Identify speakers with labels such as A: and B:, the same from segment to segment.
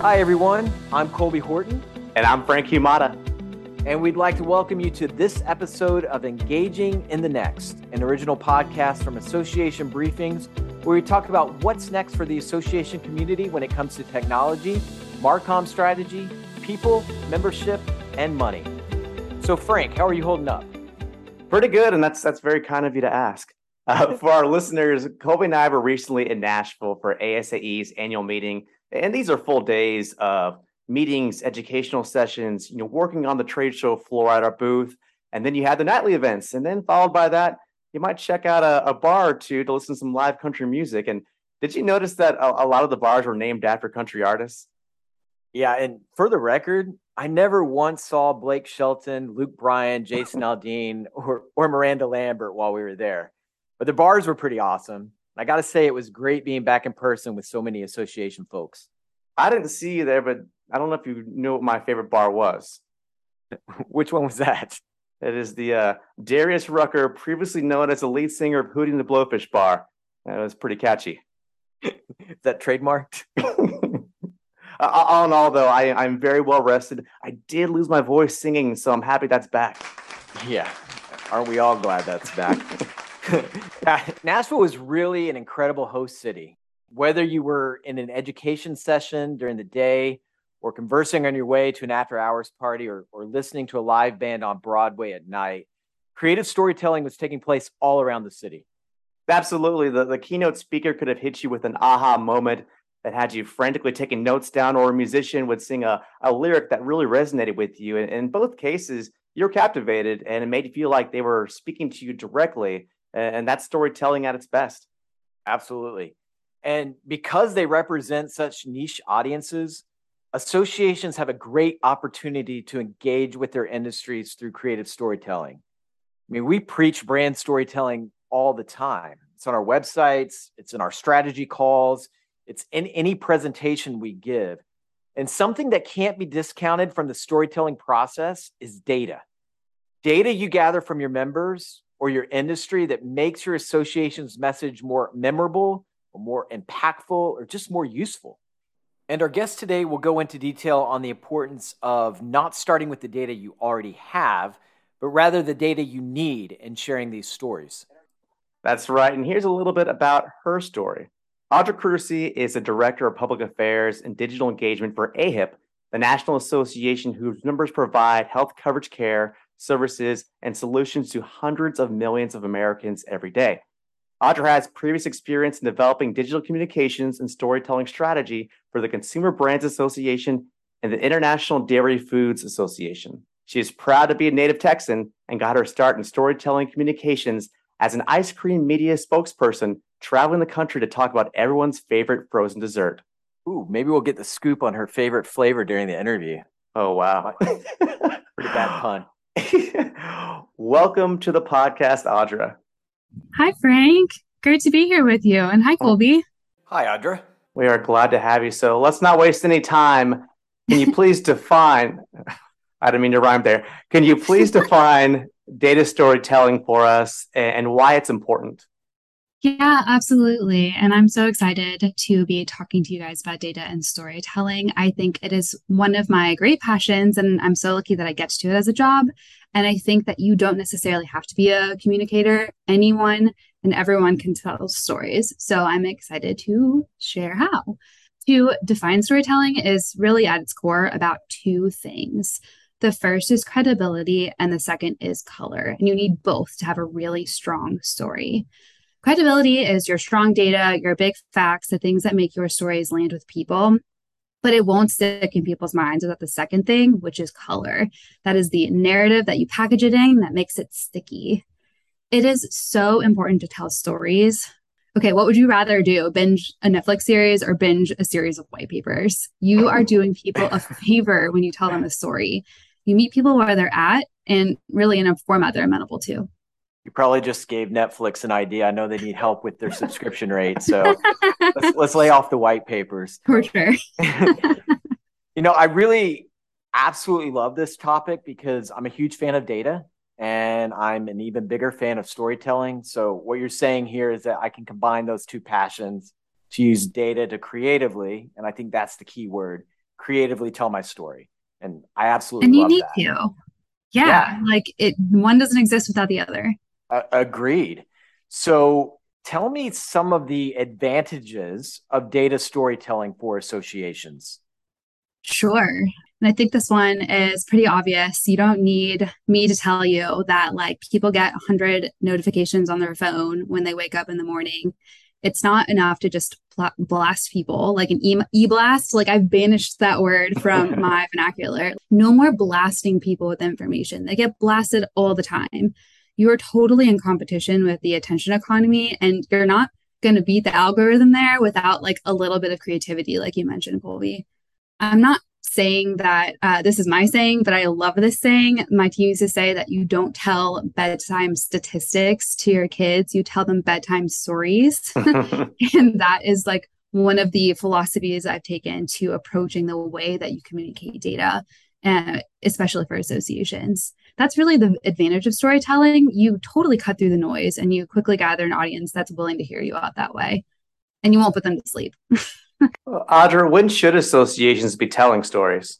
A: Hi, everyone. I'm Colby Horton.
B: And I'm Frank Humata.
A: And we'd like to welcome you to this episode of Engaging in the Next, an original podcast from Association Briefings, where we talk about what's next for the association community when it comes to technology, Marcom strategy, people, membership, and money. So, Frank, how are you holding up?
B: Pretty good, and that's that's very kind of you to ask. Uh, for our listeners, Colby and I were recently in Nashville for ASAE's annual meeting and these are full days of meetings, educational sessions, you know, working on the trade show floor at our booth. And then you had the nightly events. And then followed by that, you might check out a, a bar or two to listen to some live country music. And did you notice that a, a lot of the bars were named after country artists?
A: Yeah. And for the record, I never once saw Blake Shelton, Luke Bryan, Jason Aldean, or, or Miranda Lambert while we were there. But the bars were pretty awesome. I got to say, it was great being back in person with so many association folks.
B: I didn't see you there, but I don't know if you knew what my favorite bar was.
A: Which one was that?
B: It is the uh, Darius Rucker, previously known as the lead singer of Hootie and the Blowfish Bar. That was pretty catchy.
A: is that trademarked?
B: all in all, though, I, I'm very well rested. I did lose my voice singing, so I'm happy that's back.
A: Yeah. Aren't we all glad that's back? Nashville was really an incredible host city. Whether you were in an education session during the day, or conversing on your way to an after hours party, or, or listening to a live band on Broadway at night, creative storytelling was taking place all around the city.
B: Absolutely. The, the keynote speaker could have hit you with an aha moment that had you frantically taking notes down, or a musician would sing a, a lyric that really resonated with you. And in both cases, you're captivated and it made you feel like they were speaking to you directly and that's storytelling at its best.
A: Absolutely. And because they represent such niche audiences, associations have a great opportunity to engage with their industries through creative storytelling. I mean, we preach brand storytelling all the time. It's on our websites, it's in our strategy calls, it's in any presentation we give. And something that can't be discounted from the storytelling process is data. Data you gather from your members or your industry that makes your association's message more memorable or more impactful or just more useful. And our guest today will go into detail on the importance of not starting with the data you already have, but rather the data you need in sharing these stories.
B: That's right. And here's a little bit about her story. Audra Kruse is the Director of Public Affairs and Digital Engagement for AHIP, the national association whose members provide health coverage care services, and solutions to hundreds of millions of Americans every day. Audra has previous experience in developing digital communications and storytelling strategy for the Consumer Brands Association and the International Dairy Foods Association. She is proud to be a native Texan and got her start in storytelling communications as an ice cream media spokesperson traveling the country to talk about everyone's favorite frozen dessert.
A: Ooh, maybe we'll get the scoop on her favorite flavor during the interview.
B: Oh, wow.
A: Pretty bad pun.
B: Welcome to the podcast, Audra.
C: Hi, Frank. Great to be here with you. And hi, oh. Colby.
A: Hi, Audra.
B: We are glad to have you. So let's not waste any time. Can you please define? I don't mean to rhyme there. Can you please define data storytelling for us and why it's important?
C: Yeah, absolutely. And I'm so excited to be talking to you guys about data and storytelling. I think it is one of my great passions, and I'm so lucky that I get to do it as a job. And I think that you don't necessarily have to be a communicator. Anyone and everyone can tell stories. So I'm excited to share how. To define storytelling is really at its core about two things. The first is credibility, and the second is color. And you need both to have a really strong story. Credibility is your strong data, your big facts, the things that make your stories land with people. But it won't stick in people's minds without the second thing, which is color. That is the narrative that you package it in that makes it sticky. It is so important to tell stories. Okay, what would you rather do? Binge a Netflix series or binge a series of white papers? You are doing people a favor when you tell them a story. You meet people where they're at and really in a format they're amenable to
A: you probably just gave Netflix an idea. I know they need help with their subscription rate, so let's, let's lay off the white papers.
C: For sure.
A: you know, I really absolutely love this topic because I'm a huge fan of data and I'm an even bigger fan of storytelling. So, what you're saying here is that I can combine those two passions to use data to creatively, and I think that's the key word, creatively tell my story. And I absolutely
C: and you need
A: that.
C: to. Yeah, yeah, like it one doesn't exist without the other.
A: Uh, agreed. So tell me some of the advantages of data storytelling for associations.
C: Sure. And I think this one is pretty obvious. You don't need me to tell you that like people get 100 notifications on their phone when they wake up in the morning. It's not enough to just blast people like an e blast. Like I've banished that word from my vernacular. No more blasting people with information. They get blasted all the time. You're totally in competition with the attention economy, and you're not going to beat the algorithm there without like a little bit of creativity, like you mentioned, Colby. I'm not saying that uh, this is my saying, but I love this saying. My team used to say that you don't tell bedtime statistics to your kids, you tell them bedtime stories. and that is like one of the philosophies I've taken to approaching the way that you communicate data, uh, especially for associations. That's really the advantage of storytelling. You totally cut through the noise and you quickly gather an audience that's willing to hear you out that way. And you won't put them to sleep.
B: Audra, when should associations be telling stories?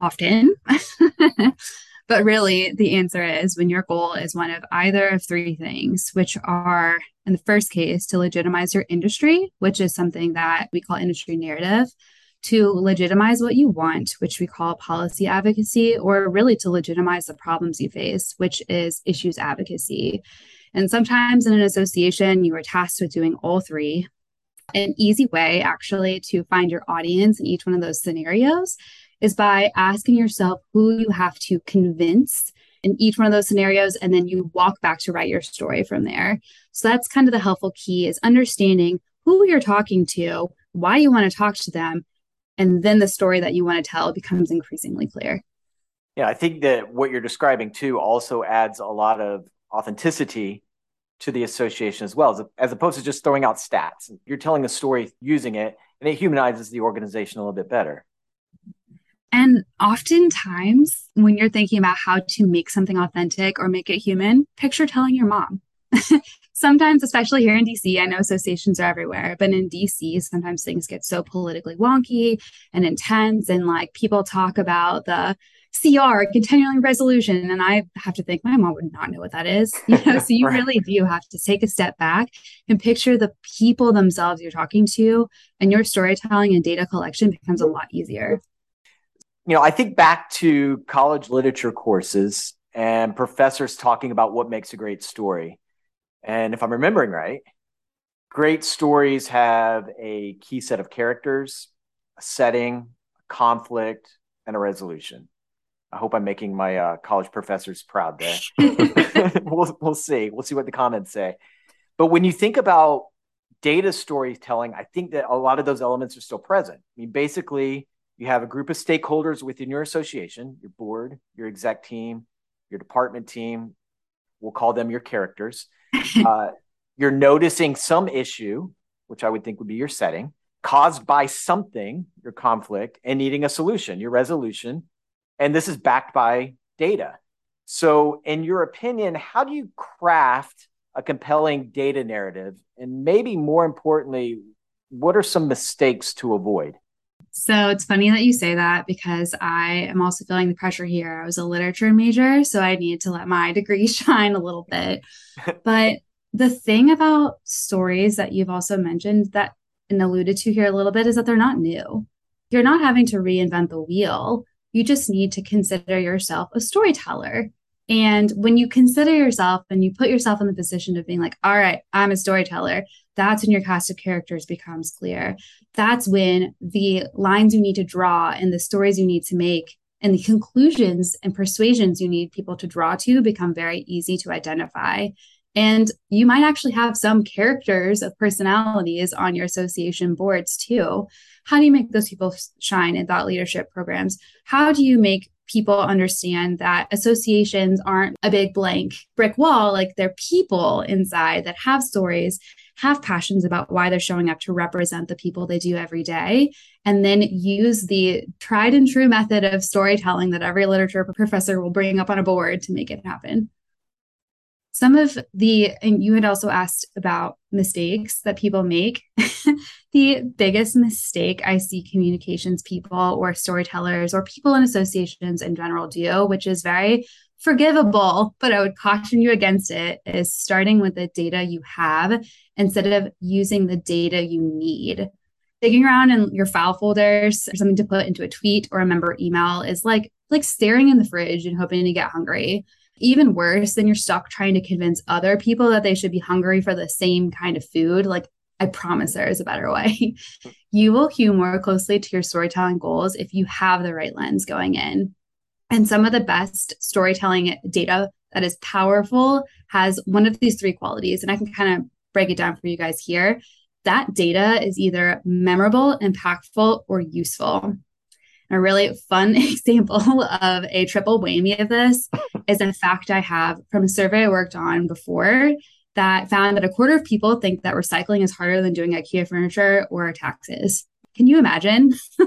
C: Often. but really, the answer is when your goal is one of either of three things, which are, in the first case, to legitimize your industry, which is something that we call industry narrative, to legitimize what you want, which we call policy advocacy, or really to legitimize the problems you face, which is issues advocacy. And sometimes in an association, you are tasked with doing all three, an easy way, actually, to find your audience in each one of those scenarios is by asking yourself who you have to convince in each one of those scenarios and then you walk back to write your story from there so that's kind of the helpful key is understanding who you're talking to why you want to talk to them and then the story that you want to tell becomes increasingly clear
A: yeah i think that what you're describing too also adds a lot of authenticity to the association as well, as, as opposed to just throwing out stats. You're telling a story using it, and it humanizes the organization a little bit better.
C: And oftentimes, when you're thinking about how to make something authentic or make it human, picture telling your mom. sometimes, especially here in DC, I know associations are everywhere, but in DC, sometimes things get so politically wonky and intense, and like people talk about the CR, continuing resolution. And I have to think my mom would not know what that is. You know, so you right. really do have to take a step back and picture the people themselves you're talking to, and your storytelling and data collection becomes a lot easier.
A: You know, I think back to college literature courses and professors talking about what makes a great story. And if I'm remembering right, great stories have a key set of characters, a setting, a conflict, and a resolution. I hope I'm making my uh, college professors proud there. we'll, we'll see. We'll see what the comments say. But when you think about data storytelling, I think that a lot of those elements are still present. I mean, basically, you have a group of stakeholders within your association, your board, your exec team, your department team. We'll call them your characters. Uh, you're noticing some issue, which I would think would be your setting, caused by something, your conflict, and needing a solution, your resolution and this is backed by data. So, in your opinion, how do you craft a compelling data narrative? And maybe more importantly, what are some mistakes to avoid?
C: So it's funny that you say that because I am also feeling the pressure here. I was a literature major, so I need to let my degree shine a little bit. but the thing about stories that you've also mentioned that and alluded to here a little bit is that they're not new. You're not having to reinvent the wheel. You just need to consider yourself a storyteller. And when you consider yourself and you put yourself in the position of being like, all right, I'm a storyteller, that's when your cast of characters becomes clear. That's when the lines you need to draw and the stories you need to make and the conclusions and persuasions you need people to draw to become very easy to identify. And you might actually have some characters of personalities on your association boards too. How do you make those people shine in thought leadership programs? How do you make people understand that associations aren't a big blank brick wall, like they're people inside that have stories, have passions about why they're showing up to represent the people they do every day, and then use the tried and true method of storytelling that every literature professor will bring up on a board to make it happen some of the and you had also asked about mistakes that people make the biggest mistake I see communications people or storytellers or people in associations in general do, which is very forgivable, but I would caution you against it, is starting with the data you have instead of using the data you need. Digging around in your file folders for something to put into a tweet or a member email is like like staring in the fridge and hoping to get hungry. Even worse, then you're stuck trying to convince other people that they should be hungry for the same kind of food. Like I promise there is a better way. you will hew more closely to your storytelling goals if you have the right lens going in. And some of the best storytelling data that is powerful has one of these three qualities. And I can kind of break it down for you guys here. That data is either memorable, impactful, or useful. A really fun example of a triple whammy of this is a fact I have from a survey I worked on before that found that a quarter of people think that recycling is harder than doing IKEA furniture or taxes. Can you imagine?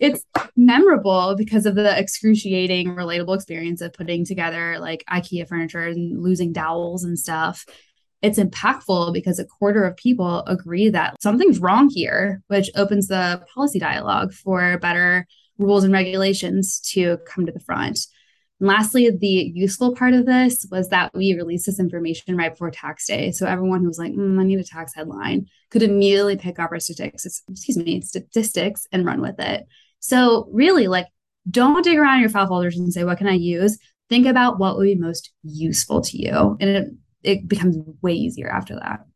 C: it's memorable because of the excruciating, relatable experience of putting together like IKEA furniture and losing dowels and stuff. It's impactful because a quarter of people agree that something's wrong here, which opens the policy dialogue for better rules and regulations to come to the front. And lastly, the useful part of this was that we released this information right before tax day. So everyone who was like, mm, I need a tax headline could immediately pick up our statistics, excuse me, statistics and run with it. So really like don't dig around in your file folders and say, what can I use? Think about what would be most useful to you. And it, it becomes way easier after that.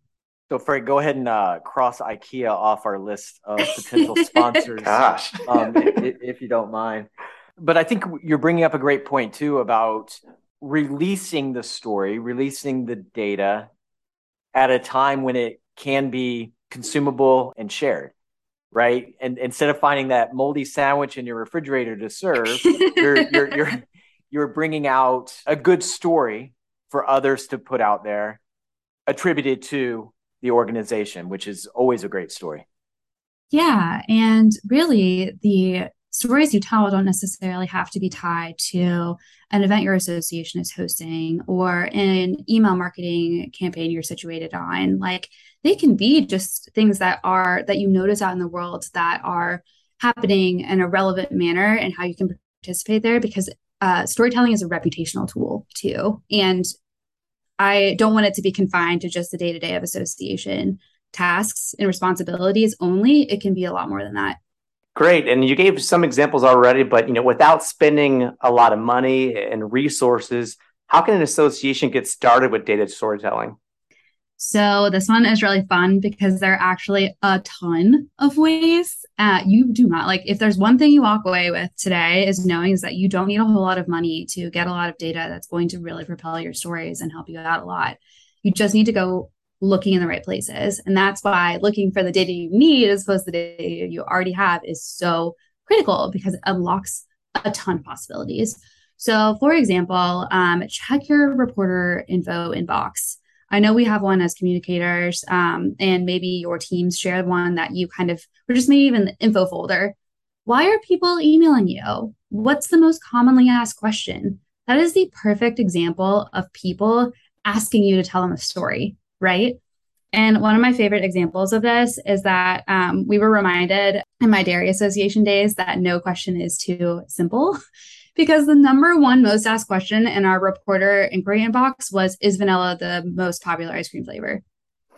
A: So, Frank, go ahead and uh, cross IKEA off our list of potential sponsors.
B: Gosh,
A: um, if, if, you don't mind but I think you're bringing up a great point too about releasing the story, releasing the data at a time when it can be consumable and shared, right? And instead of finding that moldy sandwich in your refrigerator to serve, you're, you're, you're, you're bringing out a good story for others to put out there attributed to the organization, which is always a great story.
C: Yeah. And really, the stories you tell don't necessarily have to be tied to an event your association is hosting or an email marketing campaign you're situated on like they can be just things that are that you notice out in the world that are happening in a relevant manner and how you can participate there because uh, storytelling is a reputational tool too and i don't want it to be confined to just the day-to-day of association tasks and responsibilities only it can be a lot more than that
B: Great. And you gave some examples already, but you know, without spending a lot of money and resources, how can an association get started with data storytelling?
C: So this one is really fun because there are actually a ton of ways. Uh, you do not like if there's one thing you walk away with today is knowing is that you don't need a whole lot of money to get a lot of data that's going to really propel your stories and help you out a lot. You just need to go looking in the right places. And that's why looking for the data you need as opposed to the data you already have is so critical because it unlocks a ton of possibilities. So, for example, um, check your reporter info inbox. I know we have one as communicators, um, and maybe your teams share one that you kind of, or just maybe even the info folder. Why are people emailing you? What's the most commonly asked question? That is the perfect example of people asking you to tell them a story right? And one of my favorite examples of this is that um, we were reminded in my dairy association days that no question is too simple because the number one most asked question in our reporter inquiry inbox was Is vanilla the most popular ice cream flavor?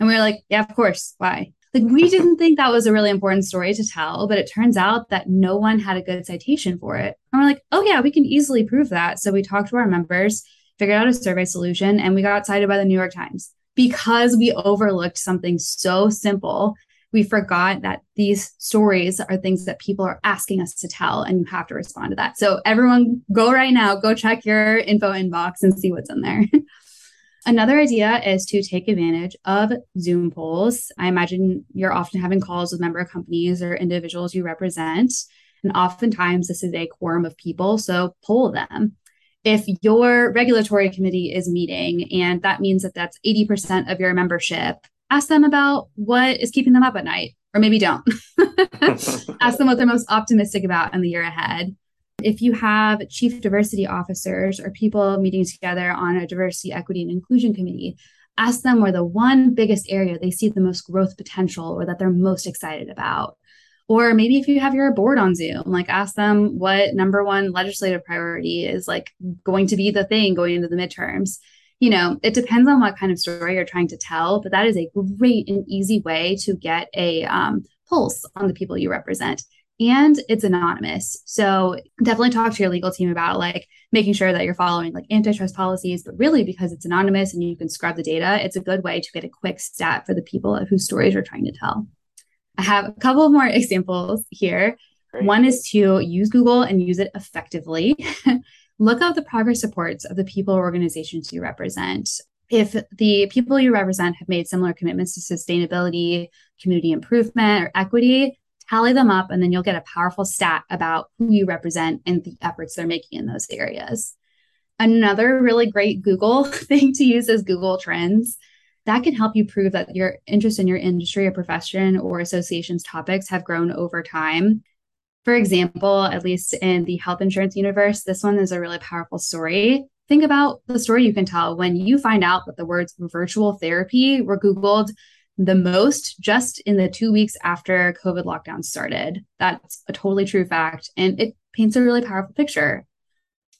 C: And we were like, Yeah, of course. Why? Like, we didn't think that was a really important story to tell, but it turns out that no one had a good citation for it. And we're like, Oh, yeah, we can easily prove that. So we talked to our members, figured out a survey solution, and we got cited by the New York Times because we overlooked something so simple we forgot that these stories are things that people are asking us to tell and you have to respond to that. So everyone go right now. Go check your info inbox and see what's in there. Another idea is to take advantage of zoom polls. I imagine you're often having calls with member companies or individuals you represent and oftentimes this is a quorum of people so poll them. If your regulatory committee is meeting and that means that that's 80% of your membership ask them about what is keeping them up at night or maybe don't ask them what they're most optimistic about in the year ahead if you have chief diversity officers or people meeting together on a diversity equity and inclusion committee ask them where the one biggest area they see the most growth potential or that they're most excited about. Or maybe if you have your board on Zoom, like ask them what number one legislative priority is like going to be the thing going into the midterms. You know, it depends on what kind of story you're trying to tell, but that is a great and easy way to get a um, pulse on the people you represent and it's anonymous. So definitely talk to your legal team about like making sure that you're following like antitrust policies, but really because it's anonymous and you can scrub the data, it's a good way to get a quick stat for the people whose stories you're trying to tell. I have a couple more examples here. Great. One is to use Google and use it effectively. Look up the progress reports of the people or organizations you represent. If the people you represent have made similar commitments to sustainability, community improvement, or equity, tally them up, and then you'll get a powerful stat about who you represent and the efforts they're making in those areas. Another really great Google thing to use is Google Trends. That can help you prove that your interest in your industry or profession or association's topics have grown over time. For example, at least in the health insurance universe, this one is a really powerful story. Think about the story you can tell when you find out that the words virtual therapy were Googled the most just in the two weeks after COVID lockdown started. That's a totally true fact. And it paints a really powerful picture.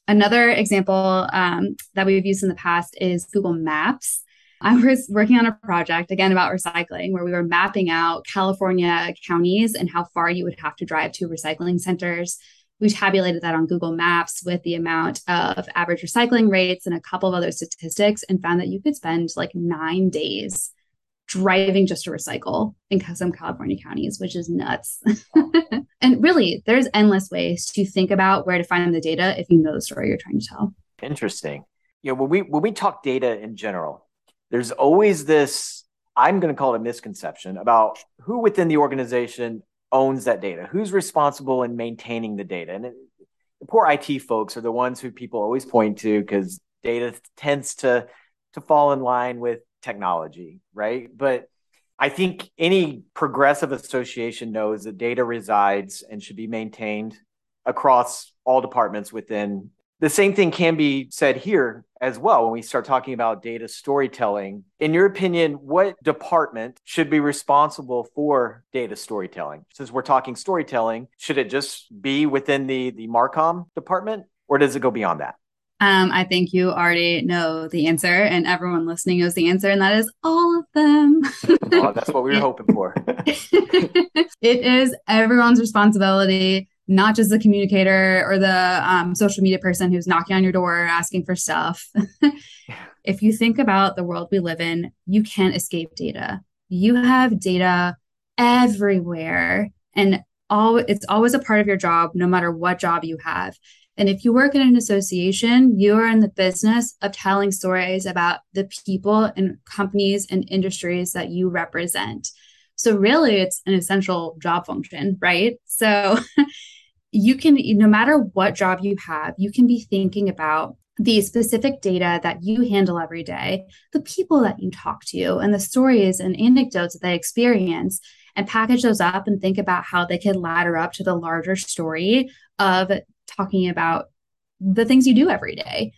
C: Another example um, that we've used in the past is Google Maps. I was working on a project again about recycling where we were mapping out California counties and how far you would have to drive to recycling centers. We tabulated that on Google Maps with the amount of average recycling rates and a couple of other statistics and found that you could spend like nine days driving just to recycle in some California counties, which is nuts. and really, there's endless ways to think about where to find the data if you know the story you're trying to tell.
A: Interesting. You know, when we when we talk data in general, there's always this I'm going to call it a misconception about who within the organization owns that data, who's responsible in maintaining the data. And it, the poor IT folks are the ones who people always point to because data tends to to fall in line with technology, right? But I think any progressive association knows that data resides and should be maintained across all departments within. The same thing can be said here as well when we start talking about data storytelling. In your opinion, what department should be responsible for data storytelling? Since we're talking storytelling, should it just be within the, the Marcom department or does it go beyond that?
C: Um, I think you already know the answer, and everyone listening knows the answer, and that is all of them.
A: well, that's what we were hoping for.
C: it is everyone's responsibility, not just the communicator or the um, social media person who's knocking on your door asking for stuff. if you think about the world we live in, you can't escape data. You have data everywhere, and all it's always a part of your job, no matter what job you have. And if you work in an association, you are in the business of telling stories about the people and companies and industries that you represent. So, really, it's an essential job function, right? So, you can, no matter what job you have, you can be thinking about the specific data that you handle every day, the people that you talk to, and the stories and anecdotes that they experience, and package those up and think about how they could ladder up to the larger story of talking about the things you do every day.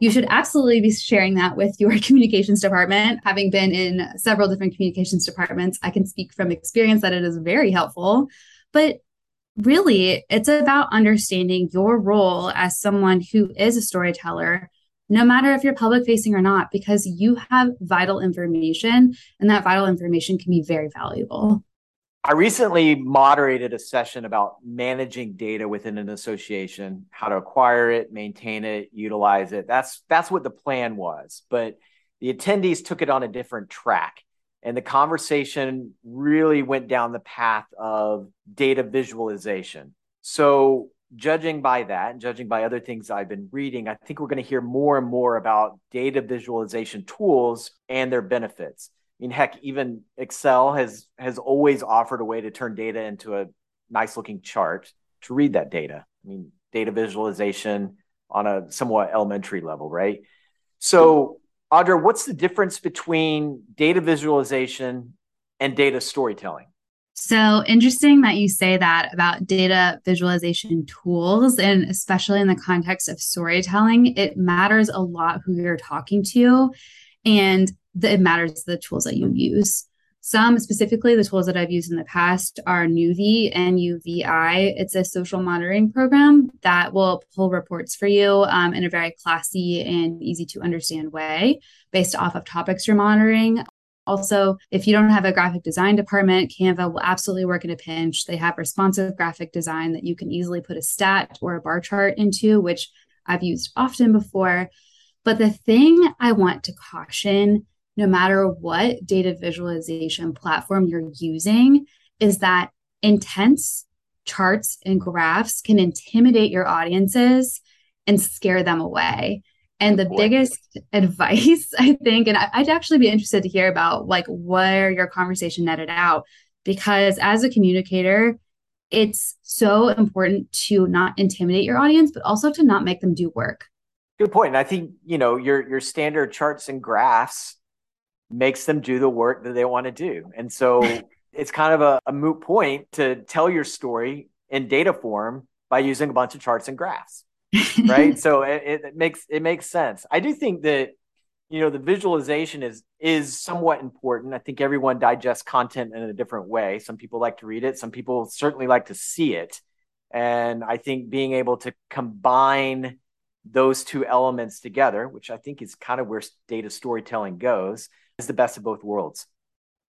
C: You should absolutely be sharing that with your communications department. Having been in several different communications departments, I can speak from experience that it is very helpful. But really, it's about understanding your role as someone who is a storyteller, no matter if you're public facing or not, because you have vital information and that vital information can be very valuable.
A: I recently moderated a session about managing data within an association, how to acquire it, maintain it, utilize it. That's that's what the plan was. But the attendees took it on a different track. And the conversation really went down the path of data visualization. So, judging by that and judging by other things I've been reading, I think we're going to hear more and more about data visualization tools and their benefits. I mean, heck, even Excel has has always offered a way to turn data into a nice looking chart to read that data. I mean, data visualization on a somewhat elementary level, right? So, Audra, what's the difference between data visualization and data storytelling?
C: So interesting that you say that about data visualization tools, and especially in the context of storytelling, it matters a lot who you're talking to. And the, it matters the tools that you use. Some specifically, the tools that I've used in the past are Nuvi and UVI. It's a social monitoring program that will pull reports for you um, in a very classy and easy to understand way based off of topics you're monitoring. Also, if you don't have a graphic design department, Canva will absolutely work in a pinch. They have responsive graphic design that you can easily put a stat or a bar chart into, which I've used often before. But the thing I want to caution no matter what data visualization platform you're using, is that intense charts and graphs can intimidate your audiences and scare them away. And the Boy. biggest advice, I think, and I'd actually be interested to hear about like where your conversation netted out, because as a communicator, it's so important to not intimidate your audience, but also to not make them do work.
A: Good point. And I think, you know, your your standard charts and graphs makes them do the work that they want to do. And so it's kind of a, a, moot point to tell your story in data form by using a bunch of charts and graphs. right. so it, it makes it makes sense. I do think that you know the visualization is is somewhat important. I think everyone digests content in a different way. Some people like to read it, some people certainly like to see it. And I think being able to combine those two elements together, which I think is kind of where data storytelling goes, is the best of both worlds.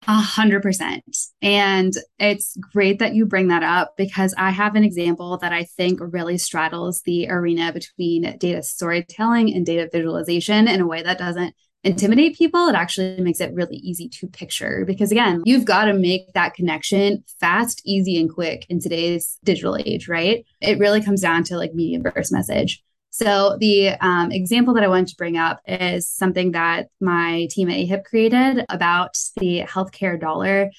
C: A hundred percent. And it's great that you bring that up because I have an example that I think really straddles the arena between data storytelling and data visualization in a way that doesn't intimidate people. It actually makes it really easy to picture because, again, you've got to make that connection fast, easy, and quick in today's digital age, right? It really comes down to like medium burst message. So the um, example that I wanted to bring up is something that my team at AHIP created about the healthcare dollar.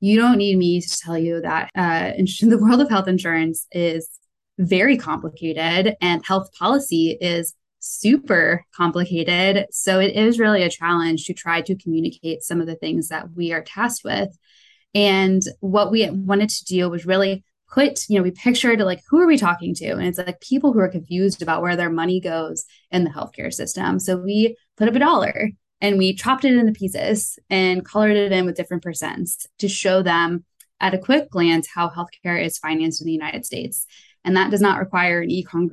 C: You don't need me to tell you that uh, the world of health insurance is very complicated and health policy is super complicated. So it is really a challenge to try to communicate some of the things that we are tasked with. And what we wanted to do was really put, you know, we pictured like who are we talking to? And it's like people who are confused about where their money goes in the healthcare system. So we put up a dollar and we chopped it into pieces and colored it in with different percents to show them at a quick glance how healthcare is financed in the United States. And that does not require an econ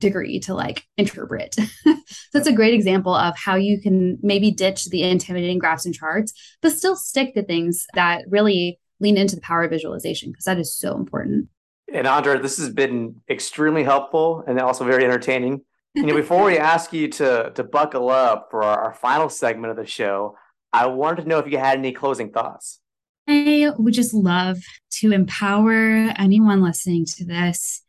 C: degree to like interpret. so that's a great example of how you can maybe ditch the intimidating graphs and charts, but still stick to things that really lean into the power of visualization because that is so important.
B: And Audra, this has been extremely helpful and also very entertaining. You know, before we ask you to to buckle up for our, our final segment of the show, I wanted to know if you had any closing thoughts.
C: I would just love to empower anyone listening to this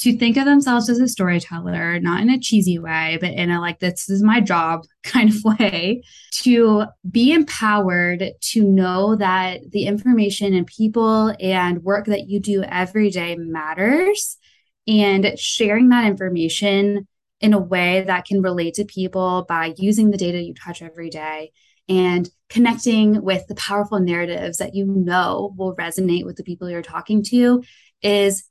C: to think of themselves as a storyteller, not in a cheesy way, but in a like, this is my job kind of way, to be empowered to know that the information and people and work that you do every day matters and sharing that information in a way that can relate to people by using the data you touch every day and connecting with the powerful narratives that you know will resonate with the people you're talking to is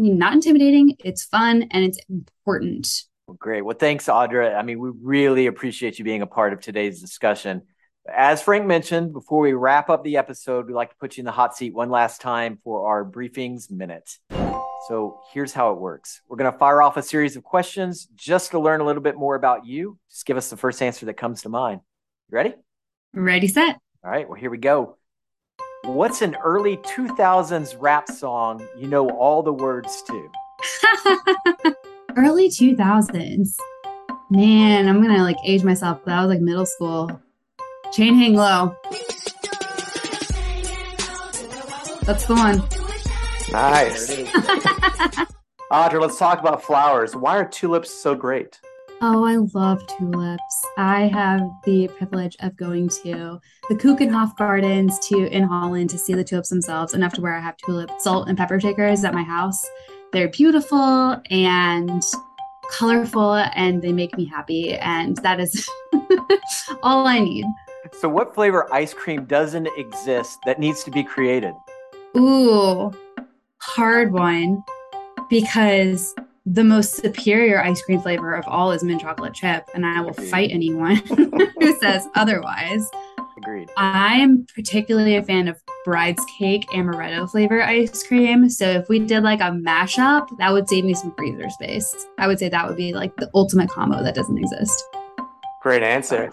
C: not intimidating, it's fun, and it's important.
A: Well, great. Well, thanks, Audra. I mean, we really appreciate you being a part of today's discussion. As Frank mentioned, before we wrap up the episode, we'd like to put you in the hot seat one last time for our briefings minute. So here's how it works. We're going to fire off a series of questions just to learn a little bit more about you. Just give us the first answer that comes to mind. You ready?
C: Ready, set.
A: All right. Well, here we go. What's an early 2000s rap song you know all the words to?
C: early 2000s. Man, I'm going to like age myself, but I was like middle school. Chain hang low. That's the one.
B: Nice. Audra, let's talk about flowers. Why are tulips so great?
C: Oh, I love tulips. I have the privilege of going to the Keukenhof Gardens to in Holland to see the tulips themselves, enough to where I have tulip salt and pepper shakers at my house. They're beautiful and colorful and they make me happy and that is all I need.
A: So what flavor ice cream doesn't exist that needs to be created?
C: Ooh, hard one because the most superior ice cream flavor of all is mint chocolate chip, and I will
A: Agreed.
C: fight anyone who says otherwise.
A: Agreed.
C: I'm particularly a fan of Bride's Cake amaretto flavor ice cream. So if we did like a mashup, that would save me some freezer space. I would say that would be like the ultimate combo that doesn't exist.
B: Great answer.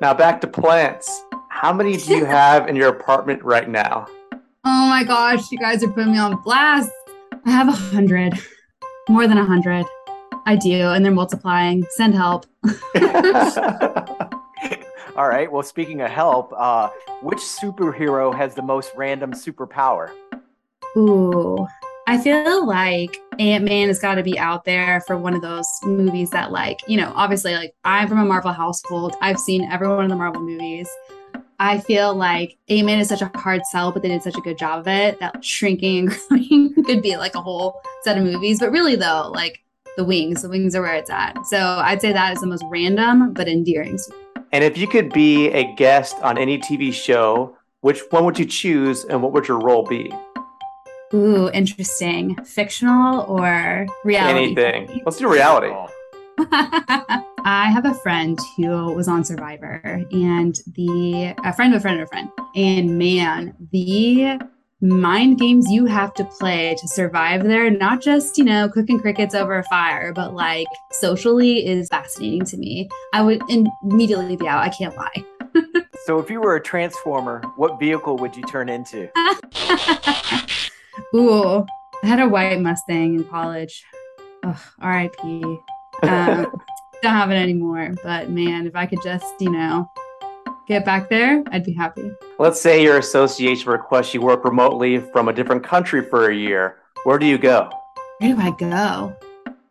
B: Now back to plants. How many do you have in your apartment right now?
C: Oh my gosh, you guys are putting me on blast. I have a hundred, more than a hundred. I do, and they're multiplying. Send help.
A: All right. Well, speaking of help, uh, which superhero has the most random superpower?
C: Ooh, I feel like Ant Man has got to be out there for one of those movies that, like, you know, obviously, like, I'm from a Marvel household. I've seen every one of the Marvel movies. I feel like Ant Man is such a hard sell, but they did such a good job of it that shrinking and growing could be like a whole set of movies. But really, though, like, the wings, the wings are where it's at. So I'd say that is the most random but endearing.
B: and if you could be a guest on any TV show, which one would you choose and what would your role be?
C: Ooh, interesting. Fictional or reality?
B: Anything. Let's do reality.
C: I have a friend who was on Survivor, and the a friend of a friend of a friend, and man, the mind games you have to play to survive there, not just you know cooking crickets over a fire, but like socially, is fascinating to me. I would immediately be out. I can't lie.
A: So, if you were a transformer, what vehicle would you turn into?
C: Ooh, I had a white Mustang in college. Ugh, R.I.P. Um, don't have it anymore. But man, if I could just, you know, get back there, I'd be happy.
B: Let's say your association requests you work remotely from a different country for a year. Where do you go?
C: Where do I go?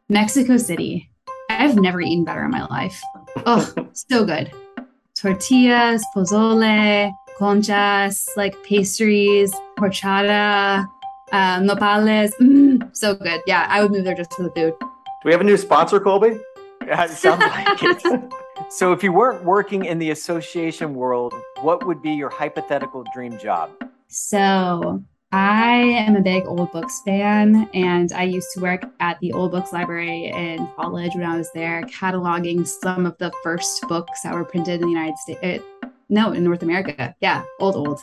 C: Mexico City. I've never eaten better in my life. Oh, so good. Tortillas, pozole, conchas, like pastries, horchata, uh, nopales. Mm, so good. Yeah, I would move there just for the food.
B: Do we have a new sponsor, Colby?
A: Yeah, it sounds like it. So, if you weren't working in the association world, what would be your hypothetical dream job?
C: So I am a big old books fan, and I used to work at the old books library in college when I was there, cataloging some of the first books that were printed in the United States. Uh, no, in North America. Yeah, old, old.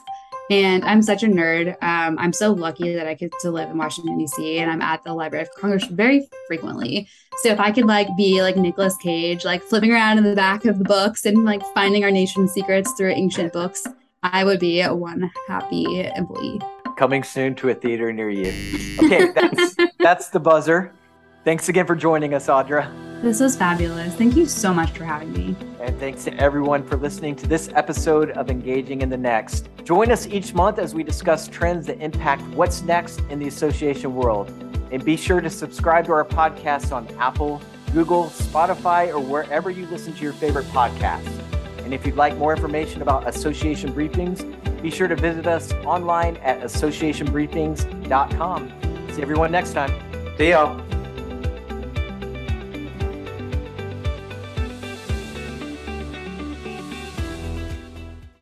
C: And I'm such a nerd. Um, I'm so lucky that I get to live in Washington, D.C., and I'm at the Library of Congress very frequently. So if I could like be like Nicolas Cage, like flipping around in the back of the books and like finding our nation's secrets through ancient books, I would be one happy employee.
A: Coming soon to a theater near you. Okay, that's that's the buzzer. Thanks again for joining us, Audra.
C: This was fabulous. Thank you so much for having me.
A: And thanks to everyone for listening to this episode of Engaging in the Next. Join us each month as we discuss trends that impact what's next in the association world. And be sure to subscribe to our podcast on Apple, Google, Spotify, or wherever you listen to your favorite podcasts. And if you'd like more information about association briefings, be sure to visit us online at associationbriefings.com. See everyone next time.
B: See y'all.